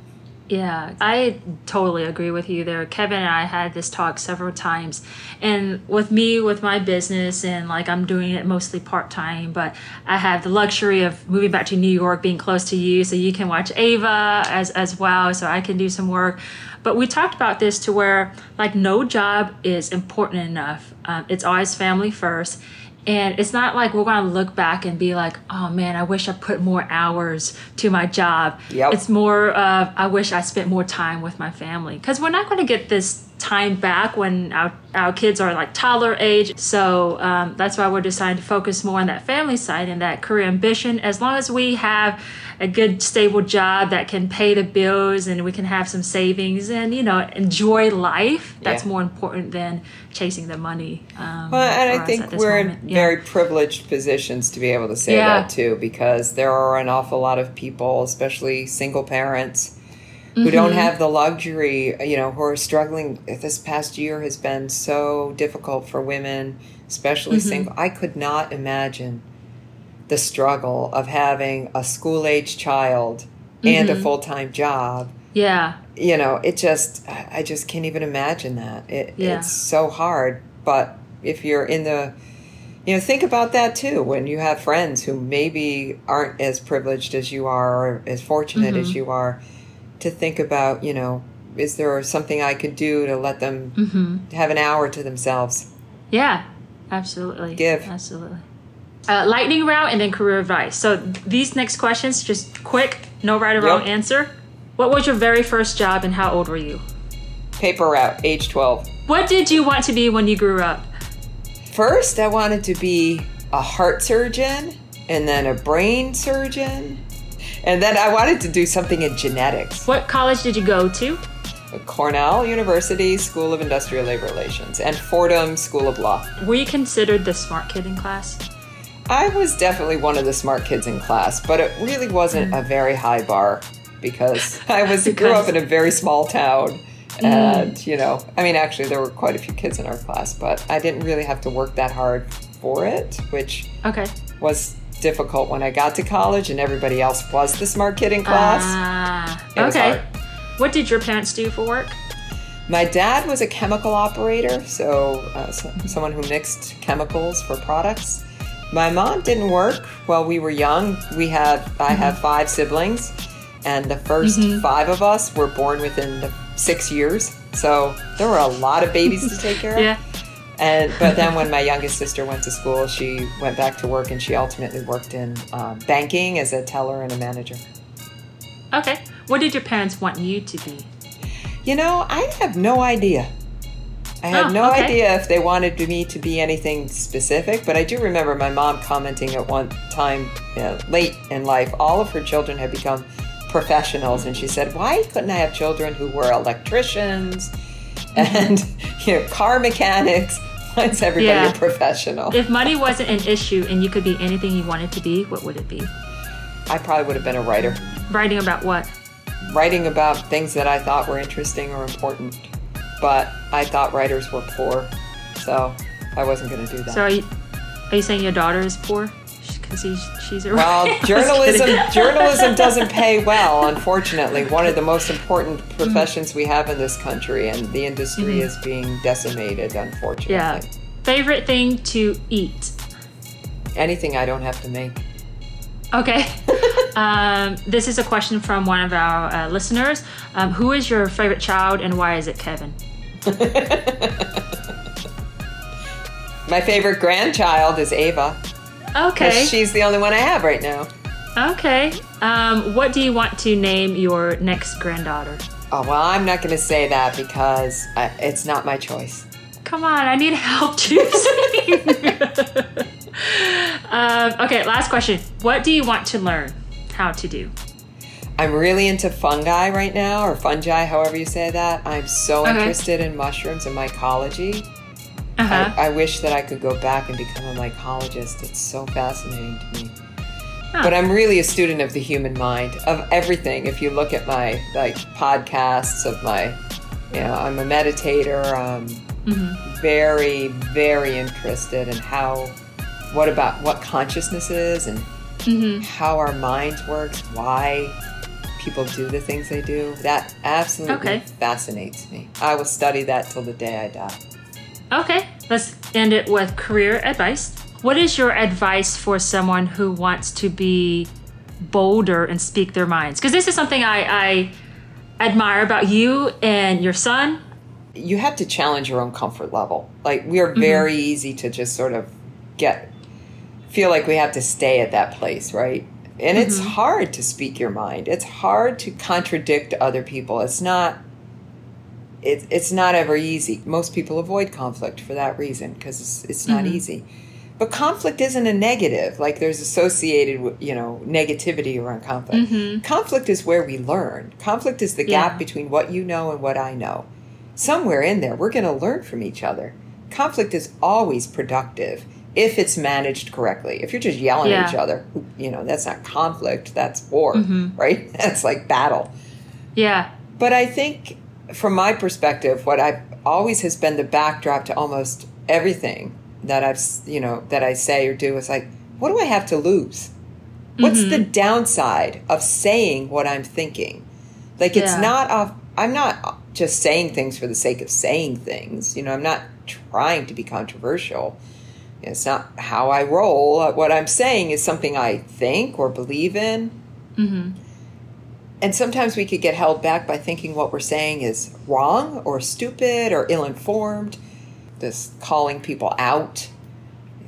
Yeah, I totally agree with you there. Kevin and I had this talk several times. And with me, with my business, and like I'm doing it mostly part time, but I have the luxury of moving back to New York, being close to you, so you can watch Ava as, as well, so I can do some work. But we talked about this to where like no job is important enough. Um, it's always family first and it's not like we're going to look back and be like, oh man, I wish I put more hours to my job. Yep. It's more of, I wish I spent more time with my family. Because we're not going to get this time back when our, our kids are like toddler age. So um, that's why we're deciding to focus more on that family side and that career ambition. As long as we have a good stable job that can pay the bills and we can have some savings and you know enjoy life that's Yeah. more important than chasing the money um, Well, and I think we're moment. in Yeah. very privileged positions to be able to say Yeah. that too, because there are an awful lot of people, especially single parents, who Mm-hmm. don't have the luxury, you know, who are struggling. This past year has been so difficult for women, especially Mm-hmm. single. I could not imagine the struggle of having a school age child and a Mm-hmm. full time job yeah you know it just i just can't even imagine that it, Yeah. it's so hard but if you're in the you know think about that too when you have friends who maybe aren't as privileged as you are or as fortunate Mm-hmm. as you are to think about you know is there something i could do to let them mm-hmm. have an hour to themselves yeah absolutely Give. absolutely uh, lightning round and then career advice so these next questions just quick no right or wrong answer what was your very first job and how old were you? Paper route age 12 what did you want to be when you grew up? First i wanted to be a heart surgeon and then a brain surgeon and then i wanted to do something in genetics. What college did you go to? Cornell University School of Industrial Labor Relations and Fordham School of Law. were you considered the smart kid in class? I was definitely one of the smart kids in class, but it really wasn't a very high bar because I was grew up in a very small town. And, you know, I mean, actually, there were quite a few kids in our class, but I didn't really have to work that hard for it, which okay was difficult when I got to college and everybody else was the smart kid in class. Ah, was okay. What did your parents do for work? My dad was a chemical operator, so, uh, so someone who mixed chemicals for products. My mom didn't work while we were young. We had I have five siblings, and the 1st five of us were born within the six years. So there were a lot of babies to take care of. Yeah. And but then when my youngest sister went to school, she went back to work, and she ultimately worked in um, banking as a teller and a manager. Okay. What did your parents want you to be? You know, I have no idea. I had Oh, no okay. idea if they wanted me to be anything specific, but I do remember my mom commenting at one time uh, late in life, all of her children had become professionals, and she said, "Why couldn't I have children who were electricians and you know car mechanics? Why is everybody Yeah. a professional?" If money wasn't an issue and you could be anything you wanted to be, what would it be? I probably would have been a writer, Writing about what? writing about things that I thought were interesting or important. But I thought writers were poor, so I wasn't going to do that. So are you, are you saying your daughter is poor? Because she's a Well, journalism journalism doesn't pay well, unfortunately. One of the most important Mm-hmm. professions we have in this country, and the industry is being decimated, unfortunately. Yeah. Favorite thing to eat? Anything I don't have to make. Okay. um, this is a question from one of our uh, listeners. Um, who is your favorite child and why is it Kevin? My favorite grandchild is Ava. Okay. She's the only one I have right now. Okay. Um, what do you want to name your next granddaughter? Oh, well, I'm not going to say that because I, it's not my choice. Come on, I need help choosing. um, okay, last question. What do you want to learn how to do? I'm really into fungi right now, or fungi, however you say that. I'm so Okay. interested in mushrooms and mycology. Uh huh. I, I wish that I could go back and become a mycologist. It's so fascinating to me. Huh. But I'm really a student of the human mind, of everything. If you look at my like podcasts of my, you know, I'm a meditator. Um, very, very interested in how, what about what consciousness is and Mm-hmm. how our minds works, why people do the things they do. That absolutely Okay. fascinates me. I will study that till the day I die. Okay, let's end it with career advice. What is your advice for someone who wants to be bolder and speak their minds? Because this is something I, I admire about you and your son. You have to challenge your own comfort level. Like we are mm-hmm. very easy to just sort of get feel like we have to stay at that place, right? And it's mm-hmm. hard to speak your mind. It's hard to contradict other people. It's not it, it's not ever easy. Most people avoid conflict for that reason because it's, it's not mm-hmm. easy. But conflict isn't a negative. Like there's associated, you know, negativity around conflict. Mm-hmm. Conflict is where we learn. Conflict is the Yeah. gap between what you know and what I know. Somewhere in there, we're going to learn from each other. Conflict is always productive if it's managed correctly. If you're just yelling at each other, you know, that's not conflict. That's war, mm-hmm. right? That's like battle. Yeah. But I think, from my perspective, what I've always has been the backdrop to almost everything that I've, you know, that I say or do is like, what do I have to lose? What's the downside of saying what I'm thinking? Like, it's Yeah. not I'm not just saying things for the sake of saying things. You know, I'm not trying to be controversial. It's not how I roll. What I'm saying is something I think or believe in. Mm-hmm. And sometimes we could get held back by thinking what we're saying is wrong or stupid or ill informed. This calling people out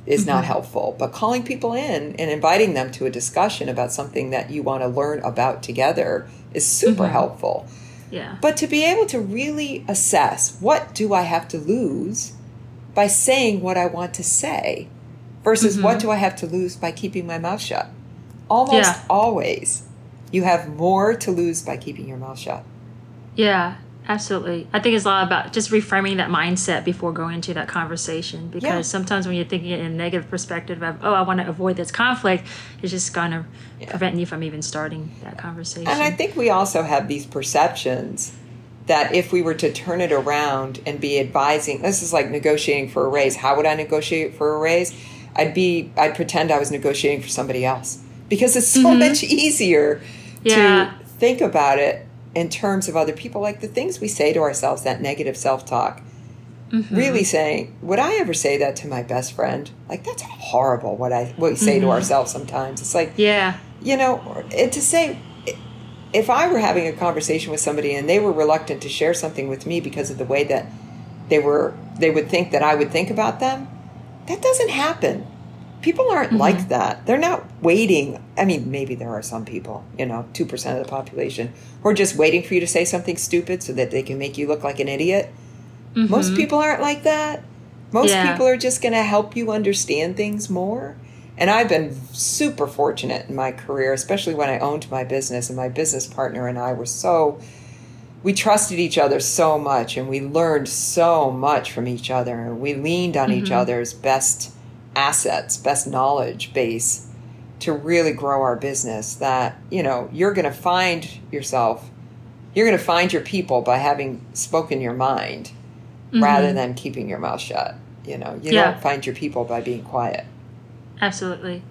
is not mm-hmm. helpful, but calling people in and inviting them to a discussion about something that you want to learn about together is super mm-hmm. helpful. Yeah. But to be able to really assess what do I have to lose by saying what I want to say versus what mm-hmm. do I have to lose by keeping my mouth shut? Almost Yeah. always, you have more to lose by keeping your mouth shut. Yeah, absolutely. I think it's a lot about just reframing that mindset before going into that conversation because Yeah. sometimes when you're thinking it in a negative perspective of, oh, I want to avoid this conflict, it's just going to prevent you from even starting that conversation. And I think we also have these perceptions that if we were to turn it around and be advising, this is like negotiating for a raise. How would I negotiate for a raise? I'd be, I'd pretend I was negotiating for somebody else because it's so mm-hmm. much easier Yeah. to think about it in terms of other people. Like the things we say to ourselves, that negative self talk. Mm-hmm. Really saying, would I ever say that to my best friend? Like that's horrible. What I what we say to mm-hmm. ourselves sometimes. It's like yeah. you know, it, to say, if I were having a conversation with somebody and they were reluctant to share something with me because of the way that they were, they would think that I would think about them, that doesn't happen. People aren't mm-hmm. like that. They're not waiting. I mean, maybe there are some people, you know, 2% of the population, who are just waiting for you to say something stupid so that they can make you look like an idiot. Most mm-hmm. people aren't like that. Most Yeah. people are just going to help you understand things more. And I've been super fortunate in my career, especially when I owned my business, and my business partner and I were so, we trusted each other so much, and we learned so much from each other, and we leaned on each mm-hmm. other's best assets, best knowledge base to really grow our business. That, you know, you're going to find yourself, you're going to find your people by having spoken your mind rather than keeping your mouth shut. You know, you Yeah. don't find your people by being quiet. Absolutely.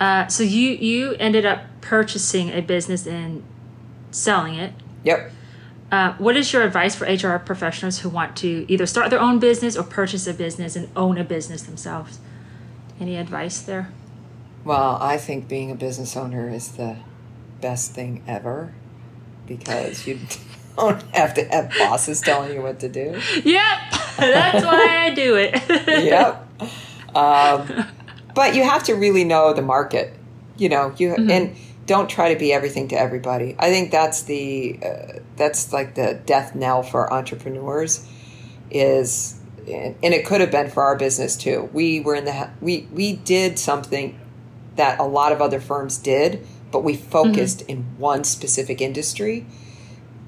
Uh, so you you ended up purchasing a business and selling it. Yep. Uh, what is your advice for HR professionals who want to either start their own business or purchase a business and own a business themselves? Any advice there? Well, I think being a business owner is the best thing ever because you don't have to have bosses telling you what to do. Yep, that's why I do it. Yep. Um, but you have to really know the market, you know, you and don't try to be everything to everybody. I think that's the uh, that's like the death knell for entrepreneurs is and it could have been for our business too. We were in the we we did something that a lot of other firms did, but we focused mm-hmm. in one specific industry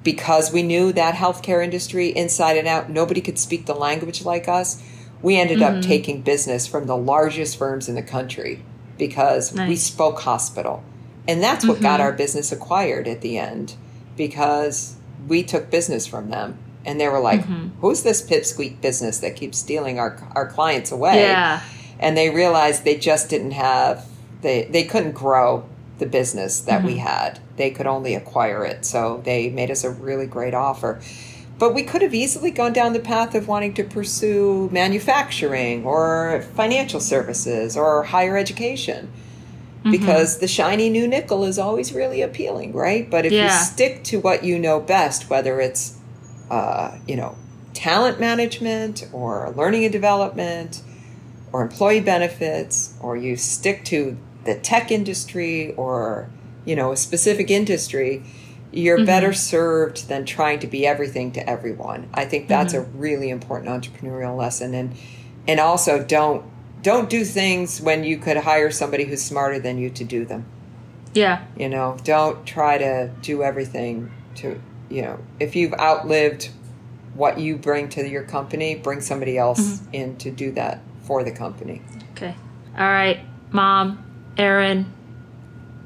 because we knew that healthcare industry inside and out. Nobody could speak the language like us. We ended up mm-hmm. taking business from the largest firms in the country because we spoke hospital. And that's what got mm-hmm. our business acquired at the end because we took business from them and they were like, mm-hmm. "Who's this pipsqueak business that keeps stealing our our clients away?" Yeah. and they realized they just didn't have they they couldn't grow the business that we mm-hmm. had. They could only acquire it. So they made us a really great offer. But we could have easily gone down the path of wanting to pursue manufacturing or financial services or higher education. Mm-hmm. Because the shiny new nickel is always really appealing, right? But if you stick to what you know best, whether it's uh, you know, talent management or learning and development or employee benefits, or you stick to the tech industry or, you know, a specific industry, you're better served than trying to be everything to everyone. I think that's a really important entrepreneurial lesson. And and also don't don't do things when you could hire somebody who's smarter than you to do them. Yeah. You know, don't try to do everything to, you know, if you've outlived what you bring to your company, bring somebody else in to do that for the company. Okay. All right, Mom, Erin,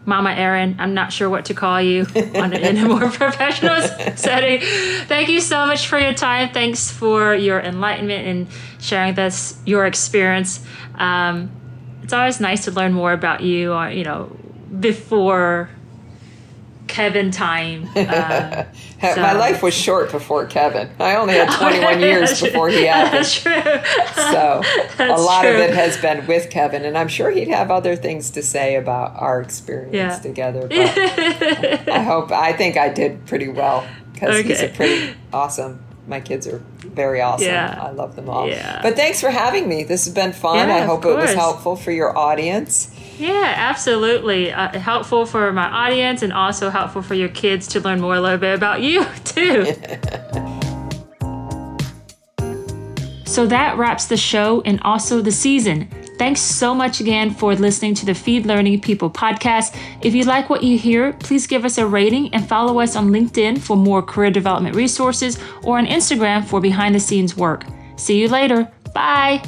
Mama Erin. I'm not sure what to call you on a, in a more professional setting. Thank you so much for your time. Thanks for your enlightenment and sharing this your experience. Um, it's always nice to learn more about you, or you know, before Kevin time. Uh, My life was short before Kevin. I only had 21 years before he had. That's true. So a That's lot of it has been with Kevin, and I'm sure he'd have other things to say about our experience Yeah. together. But I hope, I think I did pretty well because he's a pretty awesome. My kids are very awesome. Yeah. I love them all. Yeah. But thanks for having me. This has been fun. Yeah, I hope it was helpful for your audience. Yeah, absolutely. Uh, helpful for my audience and also helpful for your kids to learn more a little bit about you, too. so that wraps the show and also the season. Thanks so much again for listening to the Feed Learning People podcast. If you like what you hear, please give us a rating and follow us on LinkedIn for more career development resources or on Instagram for behind the scenes work. See you later. Bye.